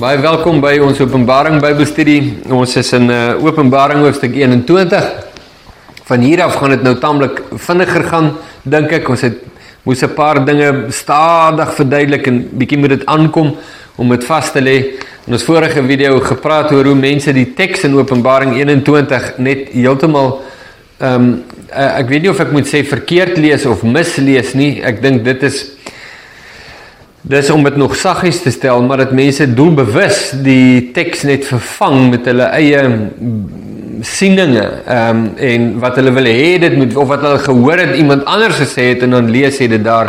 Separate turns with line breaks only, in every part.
Baie welkom by ons Openbaring Bybelstudie. Ons is in uh, Openbaring hoofstuk 21. Van hier af gaan dit nou taamlik vinniger gaan, dink ek. Ons het moes 'n paar dinge stadig verduidelik en bietjie moet dit aankom om dit vas te lê. In ons vorige video gepraat oor hoe mense die teks in Openbaring 21 net heeltemal ehm um, uh, ek weet nie of ek moet sê verkeerd lees of mislees nie. Ek dink dit is Dis om dit nog saggies te stel, maar dat mense doelbewus die teks net vervang met hulle eie sieninge, ehm um, en wat hulle wil hê dit moet of wat hulle gehoor het iemand anders gesê het en dan lees jy dit daar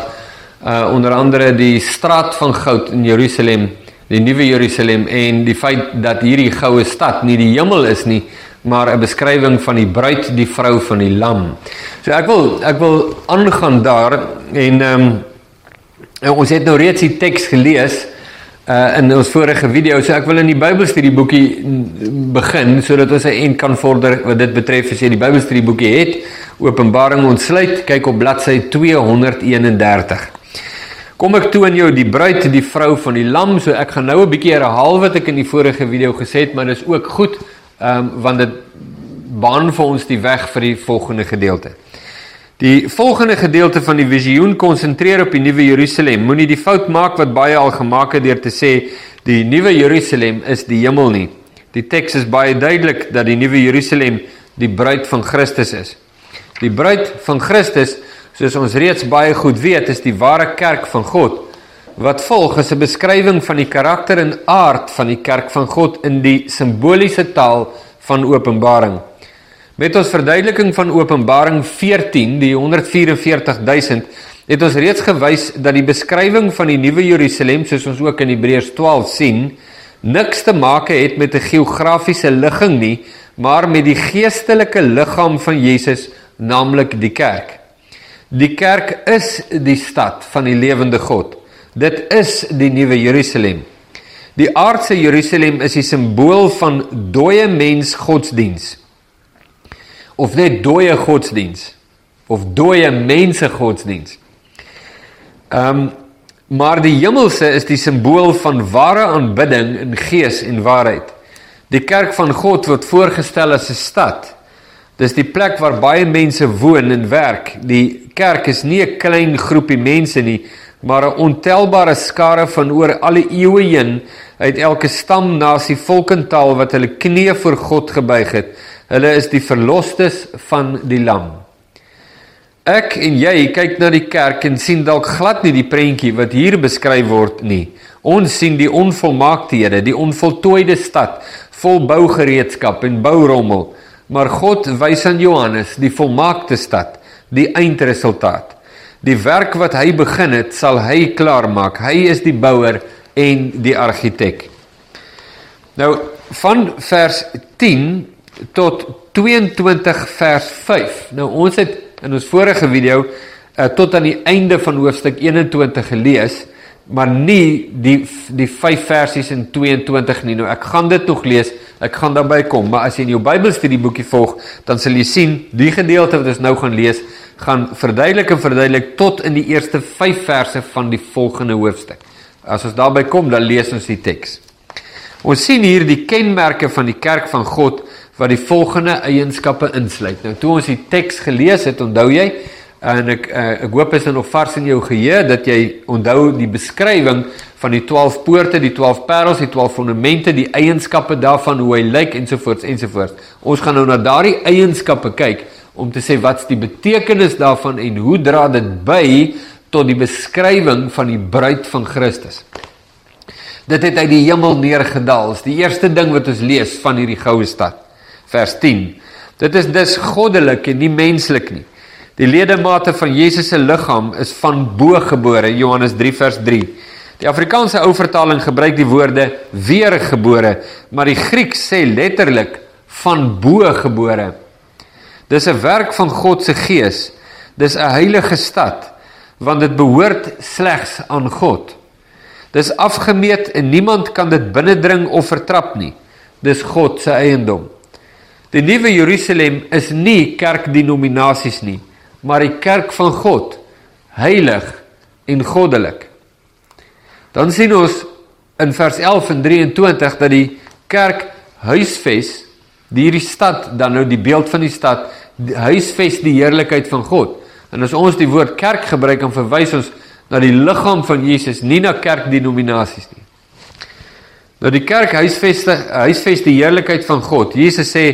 uh onder andere die straat van goud in Jerusalem, die nuwe Jerusalem en die feit dat hierdie goue stad nie die hemel is nie, maar 'n beskrywing van die bruid, die vrou van die lam. So ek wil ek wil aangaan daar en ehm um, Nou ons het nou reeds die teks gelees uh in ons vorige video, so ek wil in die Bybelstudieboekie begin sodat ons 'n end kan vorder wat dit betref as jy die Bybelstudieboekie het. Openbaring ontsluit, kyk op bladsy 231. Kom ek toe aan jou die bruid, die vrou van die lam, so ek gaan nou 'n bietjie herhaal wat ek in die vorige video gesê het, maar dis ook goed ehm um, want dit baan vir ons die weg vir die volgende gedeelte. Die volgende gedeelte van die visioen konsentreer op die nuwe Jerusalem. Moenie die fout maak wat baie al gemaak het deur te sê die nuwe Jerusalem is die hemel nie. Die teks is baie duidelik dat die nuwe Jerusalem die bruid van Christus is. Die bruid van Christus, soos ons reeds baie goed weet, is die ware kerk van God. Wat volg is 'n beskrywing van die karakter en aard van die kerk van God in die simboliese taal van Openbaring. Met ons verduideliking van Openbaring 14, die 144000, het ons reeds gewys dat die beskrywing van die nuwe Jerusalem, soos ons ook in Hebreërs 12 sien, niks te maak het met 'n geografiese ligging nie, maar met die geestelike liggaam van Jesus, naamlik die kerk. Die kerk is die stad van die lewende God. Dit is die nuwe Jerusalem. Die aardse Jerusalem is die simbool van dooie mens godsdiens of net dooie godsdiens of dooie mense godsdiens. Ehm um, maar die hemelse is die simbool van ware aanbidding in gees en waarheid. Die kerk van God word voorgestel as 'n stad. Dis die plek waar baie mense woon en werk. Die kerk is nie 'n klein groepie mense nie, maar 'n ontelbare skare van oor alle eeue heen uit elke stam, nasie, volk en taal wat hulle knieë voor God gebuig het Hulle is die verlosters van die lam. Ek en jy kyk na die kerk en sien dalk glad nie die prentjie wat hier beskryf word nie. Ons sien die onvolmaaktehede, die onvoltooide stad vol bougereedskap en bourommel, maar God wys aan Johannes die volmaakte stad, die eindresultaat. Die werk wat hy begin het, sal hy klaarmaak. Hy is die bouer en die argitek. Nou van vers 10 tot 22 vers 5. Nou ons het in ons vorige video uh, tot aan die einde van hoofstuk 21 gelees, maar nie die die 5 versies in 22 nie. Nou ek gaan dit nog lees. Ek gaan daarby kom, maar as jy in jou Bybelstudie boekie volg, dan sal jy sien die gedeelte wat ons nou gaan lees, gaan verduidelik en verduidelik tot in die eerste 5 verse van die volgende hoofstuk. As ons daarby kom, dan lees ons die teks. Ons sien hier die kenmerke van die kerk van God wat die volgende eienskappe insluit. Nou toe ons die teks gelees het, onthou jy en ek uh, ek hoop is dit nog vars in jou geheue dat jy onthou die beskrywing van die 12 poorte, die 12 parels, die 12 fondamente, die eienskappe daarvan hoe hy lyk ensovoorts ensovoorts. Ons gaan nou na daardie eienskappe kyk om te sê wat's die betekenis daarvan en hoe dra dit by tot die beskrywing van die bruid van Christus. Dit het uit die hemel neergedaal. Dis die eerste ding wat ons lees van hierdie goue stad vers 10. Dit is dus goddelik en nie menslik nie. Die ledemate van Jesus se liggaam is van bo gebore, Johannes 3 vers 3. Die Afrikaanse ou vertaling gebruik die woorde weergebore, maar die Grieks sê letterlik van bo gebore. Dis 'n werk van God se gees. Dis 'n heilige stad want dit behoort slegs aan God. Dis afgemeet en niemand kan dit binnendring of vertrap nie. Dis God se eiendom. Die nuwe Jerusalem is nie kerkdenominasies nie, maar die kerk van God, heilig en goddelik. Dan sien ons in vers 11 en 23 dat die kerk huisves die hierdie stad dan nou die beeld van die stad die huisves die heerlikheid van God. En as ons die woord kerk gebruik dan verwys ons na die liggaam van Jesus, nie na kerkdenominasies nie. Nou die kerk huisveste huisves die heerlikheid van God. Jesus sê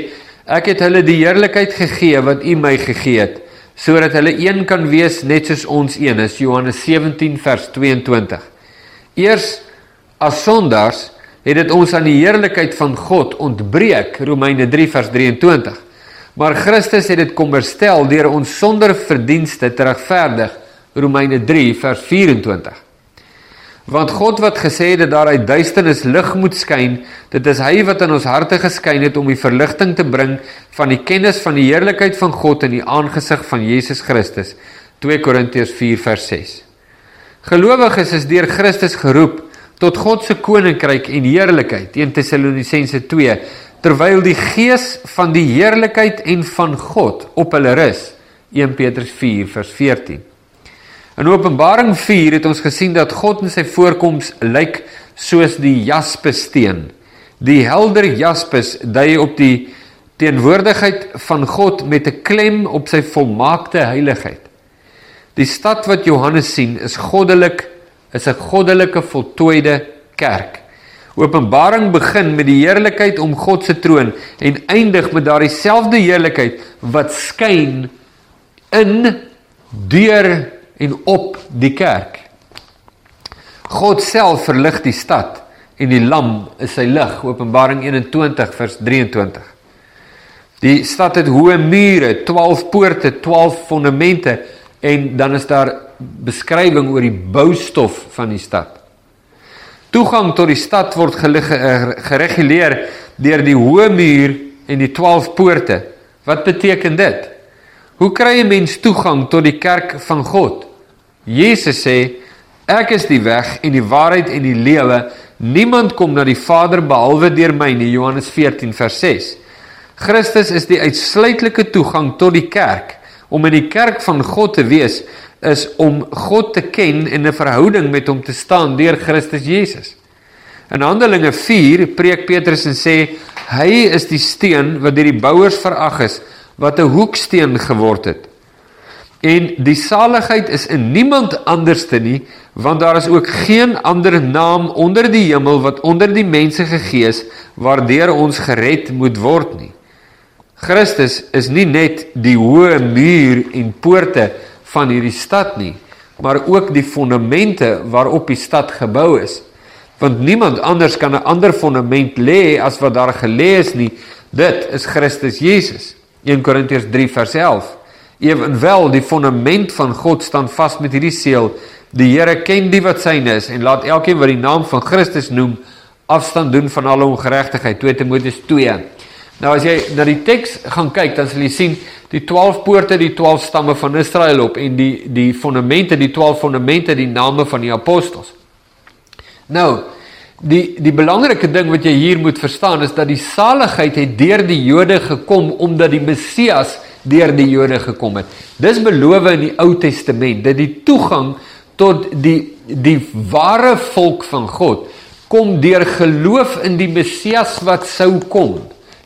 ek het hulle die heerlikheid gegee wat U my gegee het sodat hulle een kan wees net soos ons een is. Johannes 17 vers 22. Eers as sondaars het dit ons aan die heerlikheid van God ontbreek. Romeine 3 vers 23. Maar Christus het dit kom herstel deur ons sonder verdienste te regverdig. Romeine 3 vers 24. Want God wat gesê het dat daar uit duisternis lig moet skyn, dit is hy wat in ons harte geskyn het om die verligting te bring van die kennis van die heerlikheid van God in die aangesig van Jesus Christus. 2 Korintiërs 4 vers 6. Gelowiges is deur Christus geroep tot God se koninkryk en heerlikheid. 1 Tessalonisense 2 terwyl die gees van die heerlikheid en van God op hulle rus. 1 Petrus 4 vers 14. In Openbaring 4 het ons gesien dat God in sy voorkoms lyk soos die jaspissteen. Die helder jaspis dui op die teenwoordigheid van God met 'n klem op sy volmaakte heiligheid. Die stad wat Johannes sien is goddelik, is 'n goddelike voltooide kerk. Openbaring begin met die heerlikheid om God se troon en eindig met daardie selfde heerlikheid wat skyn in deur en op die kerk. God self verlig die stad en die lam is sy lig. Openbaring 21 vers 23. Die stad het hoë mure, 12 poorte, 12 fondamente en dan is daar beskrywing oor die boustof van die stad. Toegang tot die stad word gereguleer deur die hoë muur en die 12 poorte. Wat beteken dit? Hoe kry 'n mens toegang tot die kerk van God? Jesus sê ek is die weg en die waarheid en die lewe. Niemand kom na die Vader behalwe deur my nie. Johannes 14 vers 6. Christus is die uitsluitlike toegang tot die kerk. Om in die kerk van God te wees is om God te ken en 'n verhouding met hom te staan deur Christus Jesus. In Handelinge 4 preek Petrus en sê hy is die steen wat deur die bouers verag is, wat 'n hoeksteen geword het. En die saligheid is in niemand anderste nie, want daar is ook geen ander naam onder die hemel wat onder die mense gegee is waardeur ons gered moet word nie. Christus is nie net die hoë muur en poorte van hierdie stad nie, maar ook die fondamente waarop die stad gebou is. Want niemand anders kan 'n ander fondament lê as wat daar gelê is nie. Dit is Christus Jesus. 1 Korintiërs 3 vers 11. Ewenwel die fondament van God staan vas met hierdie seël: Die Here ken die wat syne is en laat elkeen wat die naam van Christus noem afstand doen van alle ongeregtigheid. 2 Timoteus 2. Nou as jy na die teks gaan kyk, dan sal jy sien die 12 poorte, die 12 stamme van Israel op en die die fondamente, die 12 fondamente, die name van die apostels. Nou, die die belangrike ding wat jy hier moet verstaan is dat die saligheid het deur die Jode gekom omdat die Messias deur die Jode gekom het. Dis beloof in die Ou Testament dat die toegang tot die die ware volk van God kom deur geloof in die Messias wat sou kom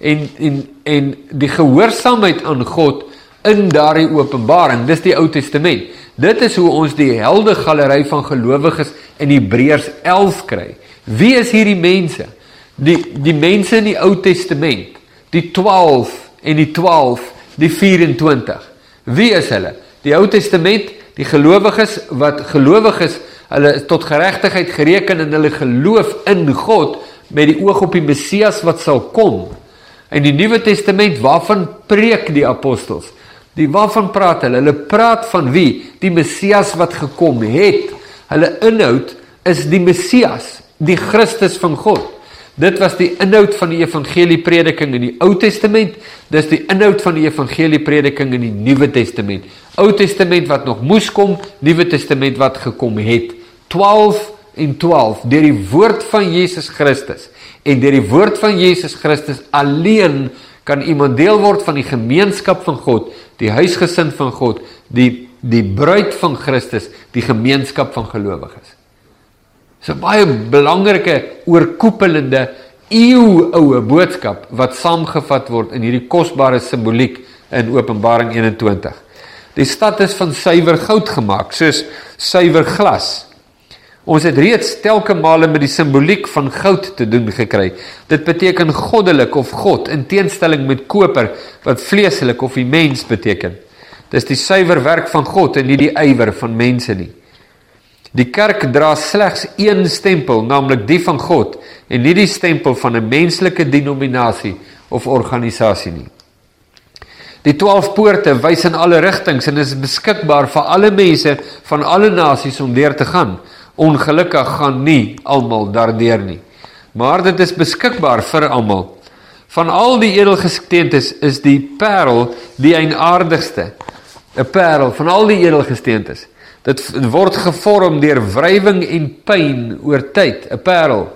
en en en die gehoorsaamheid aan God in daardie openbaring. Dis die Ou Testament. Dit is hoe ons die helde galery van gelowiges in Hebreërs 11 kry. Wie is hierdie mense? Die die mense in die Ou Testament, die 12 en die 12 die 24. Wie is hulle? Die Ou Testament, die gelowiges wat gelowiges, hulle tot geregtigheid gereken en hulle geloof in God met die oog op die Messias wat sal kom. In die Nuwe Testament, waarvan preek die apostels? Die waarvan praat hulle? Hulle praat van wie? Die Messias wat gekom het. Hulle inhoud is die Messias, die Christus van God. Dit was die inhoud van die evangelieprediking in die Ou Testament. Dis die inhoud van die evangelieprediking in die Nuwe Testament. Ou Testament wat nog moes kom, Nuwe Testament wat gekom het. 12 en 12 deur die woord van Jesus Christus en deur die woord van Jesus Christus alleen kan iemand deel word van die gemeenskap van God, die huisgesin van God, die die bruid van Christus, die gemeenskap van gelowiges. Dis 'n baie belangrike oorkoepelende eeuoue boodskap wat saamgevat word in hierdie kosbare simboliek in Openbaring 21. Die stad is van suiwer goud gemaak, soos suiwer glas. Ons het reeds telke male met die simboliek van goud te doen gekry. Dit beteken goddelik of God in teenstelling met koper wat vleeslik of die mens beteken. Dis die suiwer werk van God en nie die ywer van mense nie. Die kerk dra slegs een stempel, naamlik die van God en nie die stempel van 'n menslike denominasie of organisasie nie. Die 12 poorte wys in alle rigtings en is beskikbaar vir alle mense van alle nasies om deur te gaan. Ongelukkig gaan nie almal daardeur nie. Maar dit is beskikbaar vir almal. Van al die edelgesteentes is die parel die eienaardigste. 'n Parel van al die edelgesteentes. Dit word gevorm deur wrywing en pyn oor tyd, 'n parel.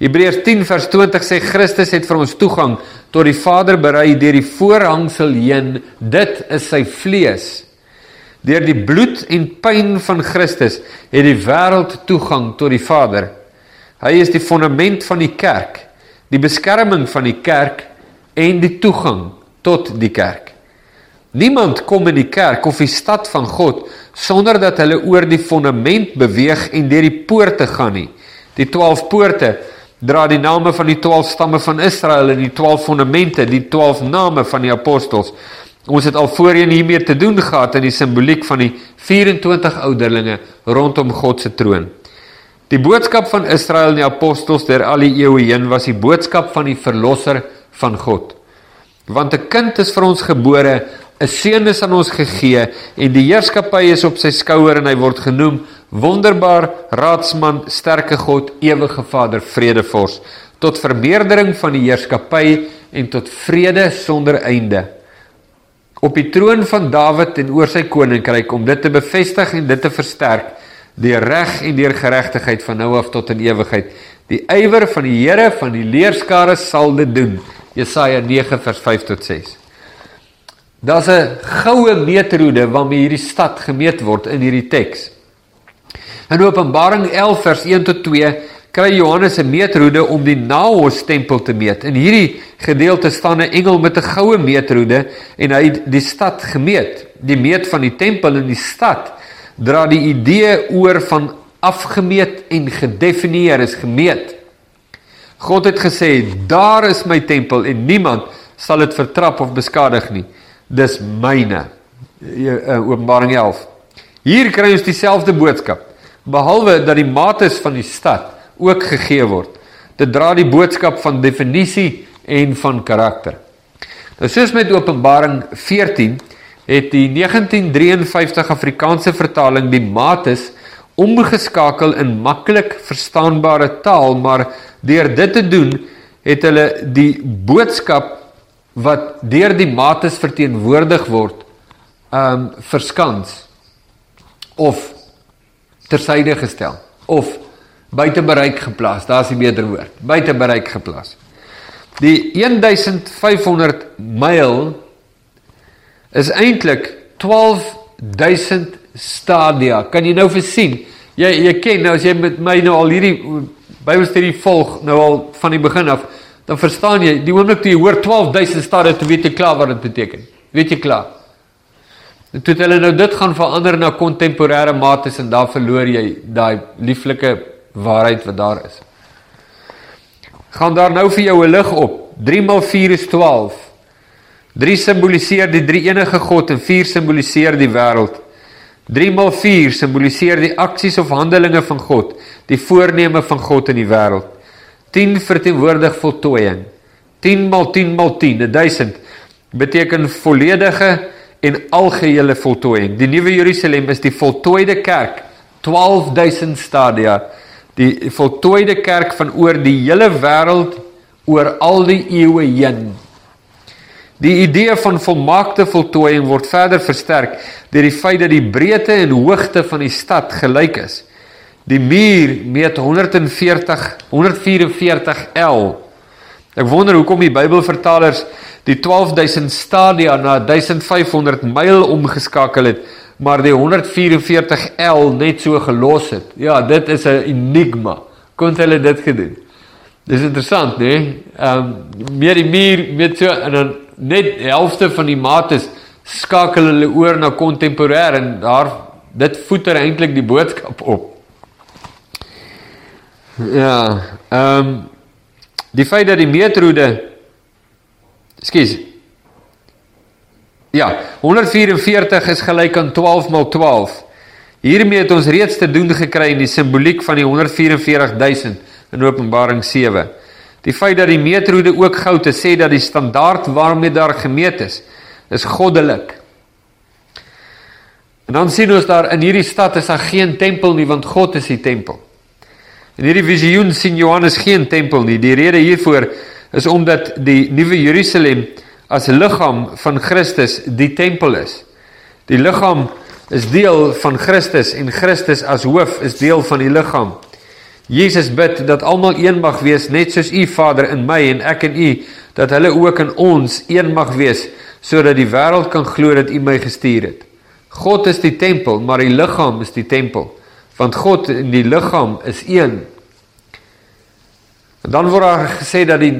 Hebreërs 10 vers 20 sê Christus het vir ons toegang tot die Vader berei deur die voorhangsel heen. Dit is sy vlees. Deur die bloed en pyn van Christus het die wêreld toegang tot die Vader. Hy is die fondament van die kerk, die beskerming van die kerk en die toegang tot die kerk. Niemand kom in die kerk of die stad van God sonder dat hulle oor die fondament beweeg en deur die poorte gaan nie. Die 12 poorte dra die name van die 12 stamme van Israel en die 12 fondamente, die 12 name van die apostels. Ons het al voorheen hiermee te doen gehad in die simboliek van die 24 ouderlinge rondom God se troon. Die boodskap van Israel en die apostels deur al die eeue heen was die boodskap van die verlosser van God. Want 'n kind is vir ons gebore, 'n seun is aan ons gegee en die heerskappy is op sy skouer en hy word genoem Wonderbaar, Raadsman, Sterke God, Ewige Vader, Vredevors, tot vermeerdering van die heerskappy en tot vrede sonder einde op die troon van Dawid en oor sy koninkryk om dit te bevestig en dit te versterk deur reg en deur geregtigheid van nou af tot in ewigheid. Die ywer van die Here van die leerskare sal dit doen. Jesaja 9 vers 5 tot 6. Daar's 'n goue meterhoede waarmee hierdie stad gemeet word in hierdie teks. In Openbaring 11 vers 1 tot 2 kry Johannes 'n meetroede om die Naos tempel te meet. In hierdie gedeelte staan 'n engel met 'n goue meetroede en hy het die stad gemeet. Die meet van die tempel in die stad dra die idee oor van afgemeet en gedefinieer is gemeet. God het gesê, "Daar is my tempel en niemand sal dit vertrap of beskadig nie. Dis myne." Eh, Openbaring 11. Hier kry ons dieselfde boodskap, behalwe dat die mates van die stad ook gegee word. Dit dra die boodskap van definisie en van karakter. Nou soos met Openbaring 14 het die 1953 Afrikaanse vertaling die mates omgeskakel in maklik verstaanbare taal, maar deur dit te doen het hulle die boodskap wat deur die mates verteenwoordig word, um verskans of tersyde gestel of buite bereik geplaas. Daar's die beter woord. Buite bereik geplaas. Die 1500 myl is eintlik 12000 stadia. Kan jy nou versien? Jy jy ken nou as jy met my nou al hierdie Bybelstudie volg nou al van die begin af, dan verstaan jy die oomblik toe jy hoor 12000 stadia, toe weet jy klaar wat dit beteken. Weet jy klaar? Toe het hulle nou dit gaan verander na kontemporêre mates en daar verloor jy daai lieflike waarheid wat daar is. Gaan daar nou vir jou 'n lig op. 3 x 4 is 12. 3 simboliseer die drie enige God en 4 simboliseer die wêreld. 3 x 4 simboliseer die aksies of handelinge van God, die voorneme van God in die wêreld. 10 verteenwoordig voltooiing. 10 x 10 x 10, 1000 beteken volledige en algehele voltooiing. Die nuwe Jerusalem is die voltooide kerk. 12000 stadia die voltooide kerk van oor die hele wêreld oor al die eeue heen. Die idee van volmaakte voltooiing word verder versterk deur die feit dat die breedte en hoogte van die stad gelyk is. Die muur meet 140 144 L. Ek wonder hoekom die Bybelvertalers die 12000 stadia na 1500 myl omgeskakel het maar die 144L net so gelos het. Ja, dit is 'n enigma. Kon hulle dit gedoen? Dis interessant, né? Nee? Ehm um, meer die muur met so en dan net helfte van die mates skakel hulle oor na kontemporêr en daar dit voeter eintlik die boodskap op. Ja, ehm um, die feit dat die meetroede Ekskuus. Ja, 144 is gelyk aan 12 maal 12. Hiermee het ons reeds te doen gekry in die simboliek van die 144000 in Openbaring 7. Die feit dat die meetroede ook goud is, sê dat die standaard waarmee daar gemeet is, is goddelik. En dan sien ons daar in hierdie stad is daar geen tempel nie want God is die tempel. In hierdie visioen sien Johannes geen tempel nie. Die rede hiervoor is omdat die nuwe Jerusalem as liggaam van Christus die tempel is. Die liggaam is deel van Christus en Christus as hoof is deel van die liggaam. Jesus bid dat almal een mag wees net soos U Vader in my en ek in U dat hulle ook in ons een mag wees sodat die wêreld kan glo dat U my gestuur het. God is die tempel, maar die liggaam is die tempel, want God en die liggaam is een. En dan word daar gesê dat die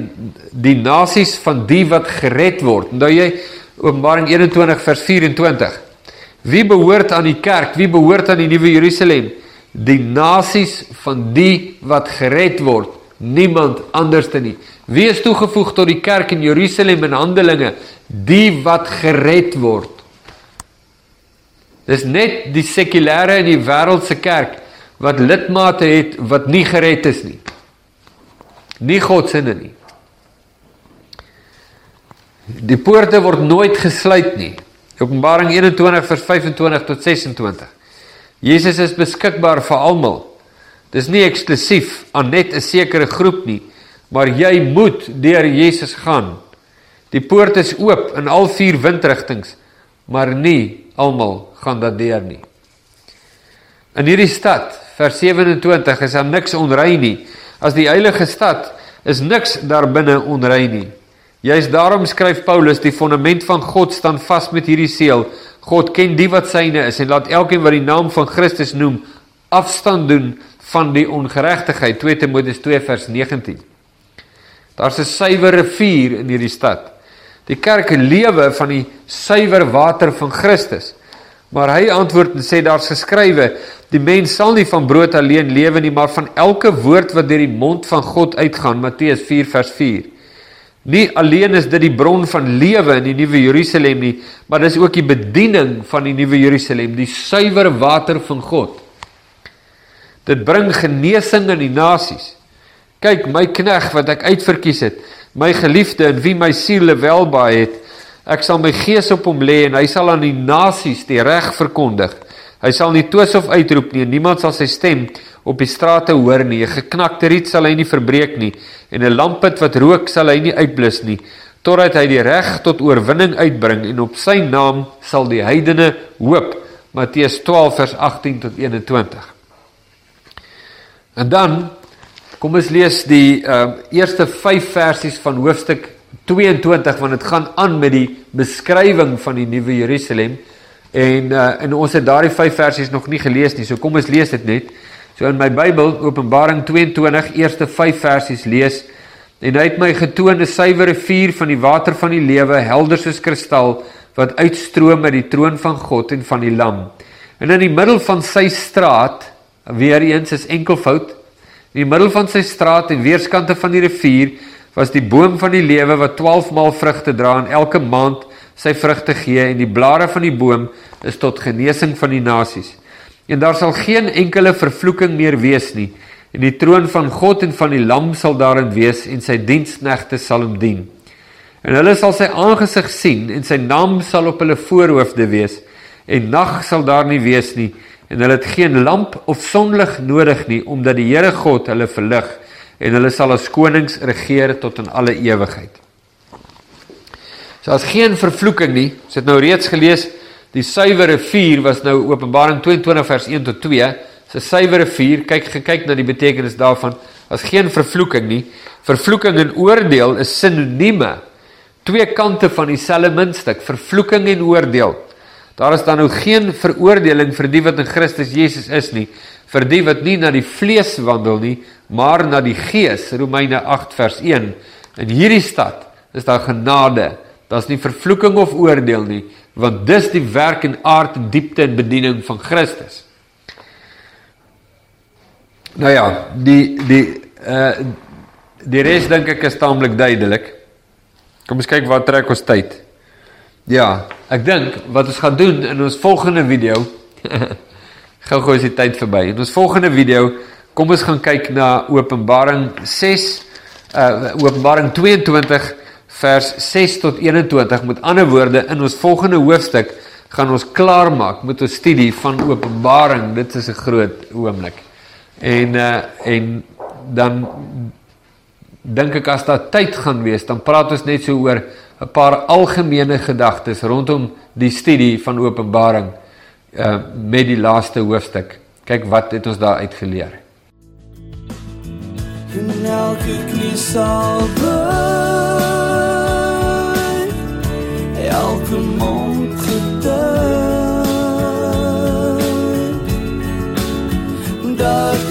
die nasies van die wat gered word. Nou jy Openbaring 21 vers 24. Wie behoort aan die kerk? Wie behoort aan die nuwe Jerusalem? Die nasies van die wat gered word, niemand anderste nie. Wie is toegevoeg tot die kerk in Jerusalem in Handelinge? Die wat gered word. Dis net die sekulêre en die wêreldse kerk wat lidmate het wat nie gered is nie nie God se sinne nie. Die poorte word nooit gesluit nie. Openbaring 21 vers 25 tot 26. Jesus is beskikbaar vir almal. Dis nie eksklusief aan net 'n sekere groep nie, maar jy moet deur Jesus gaan. Die poort is oop in al vier windrigtings, maar nie almal gaan dat deur nie. In hierdie stad, vers 27, is daar niks onrein nie as die heilige stad is niks daarbinne onrein nie. Juist daarom skryf Paulus die fondament van God staan vas met hierdie seël. God ken die wat syne is en laat elkeen wat die naam van Christus noem afstand doen van die ongeregtigheid. 2 Timoteus 2 vers 19. Daar's 'n suiwer rivier in hierdie stad. Die kerk lewe van die suiwer water van Christus. Maar hy antwoord en sê daar's geskrywe: Die mens sal nie van brood alleen lewe nie, maar van elke woord wat deur die mond van God uitgaan. Matteus 4 vers 4. Nie alleen is dit die bron van lewe in die nuwe Jerusalem nie, maar dis ook die bediening van die nuwe Jerusalem, die suiwer water van God. Dit bring genesing in die nasies. Kyk, my knegg wat ek uitverkies het, my geliefde en wie my siel welbaai het, Ek sal my gees op hom lê en hy sal aan die nasies die reg verkondig. Hy sal nie twis of uitroep nie en niemand sal sy stem op die strate hoor nie. 'n Geknakte riet sal hy nie verbreek nie en 'n lampet wat rook sal hy nie uitblus nie totdat hy die reg tot oorwinning uitbring en op sy naam sal die heidene hoop. Matteus 12 vers 18 tot 21. En dan kom ons lees die uh, eerste 5 versies van hoofstuk 22 want dit gaan aan met die beskrywing van die nuwe Jerusalem en uh, en ons het daardie 5 versies nog nie gelees nie. So kom ons lees dit net. So in my Bybel Openbaring 22 eerste 5 versies lees en hy het my getoon 'n suiwer rivier van die water van die lewe helder soos kristal wat uitstroom uit die troon van God en van die Lam. En in die middel van sy straat weer eens is enkelvoud in die middel van sy straat en weerskante van die rivier was die boom van die lewe wat 12 maal vrugte dra en elke maand sy vrugte gee en die blare van die boom is tot genesing van die nasies. En daar sal geen enkele vervloeking meer wees nie en die troon van God en van die lam sal daarin wees en sy diensknegte sal hom dien. En hulle sal sy aangesig sien en sy naam sal op hulle voorhoofde wees en nag sal daar nie wees nie en hulle het geen lamp of sonlig nodig nie omdat die Here God hulle verlig en hulle sal as konings regeer tot in alle ewigheid. So as geen vervloeking nie, ons het nou reeds gelees die suiwer rivier was nou Openbaring 22 vers 1 tot 2, se so suiwer rivier, kyk gekyk na die betekenis daarvan, as geen vervloeking nie. Vervloeking en oordeel is sinonieme. Twee kante van dieselfde muntstuk, vervloeking en oordeel. Daar is dan nou geen veroordeling vir die wat in Christus Jesus is nie, vir die wat nie na die vlees wandel nie, maar na die gees. Romeine 8 vers 1. In hierdie stad is daar genade. Daar's nie vervloeking of oordeel nie, want dis die werk en aard en diepte en bediening van Christus. Nou ja, die die uh die res dink ek is taamlik duidelik. Kom ons kyk wat trek ons tyd. Ja, ek dink wat ons gaan doen in ons volgende video gou-gou is die tyd verby. In ons volgende video kom ons gaan kyk na Openbaring 6 uh Openbaring 22 vers 6 tot 21. Met ander woorde, in ons volgende hoofstuk gaan ons klaar maak met ons studie van Openbaring. Dit is 'n groot oomblik. En uh en dan dink ek as daar tyd gaan wees, dan praat ons net so oor 'n paar algemene gedagtes rondom die studie van Openbaring uh met die laaste hoofstuk. Kyk wat het ons daar uit
En elke knie sal buig Elke mond getuig Dat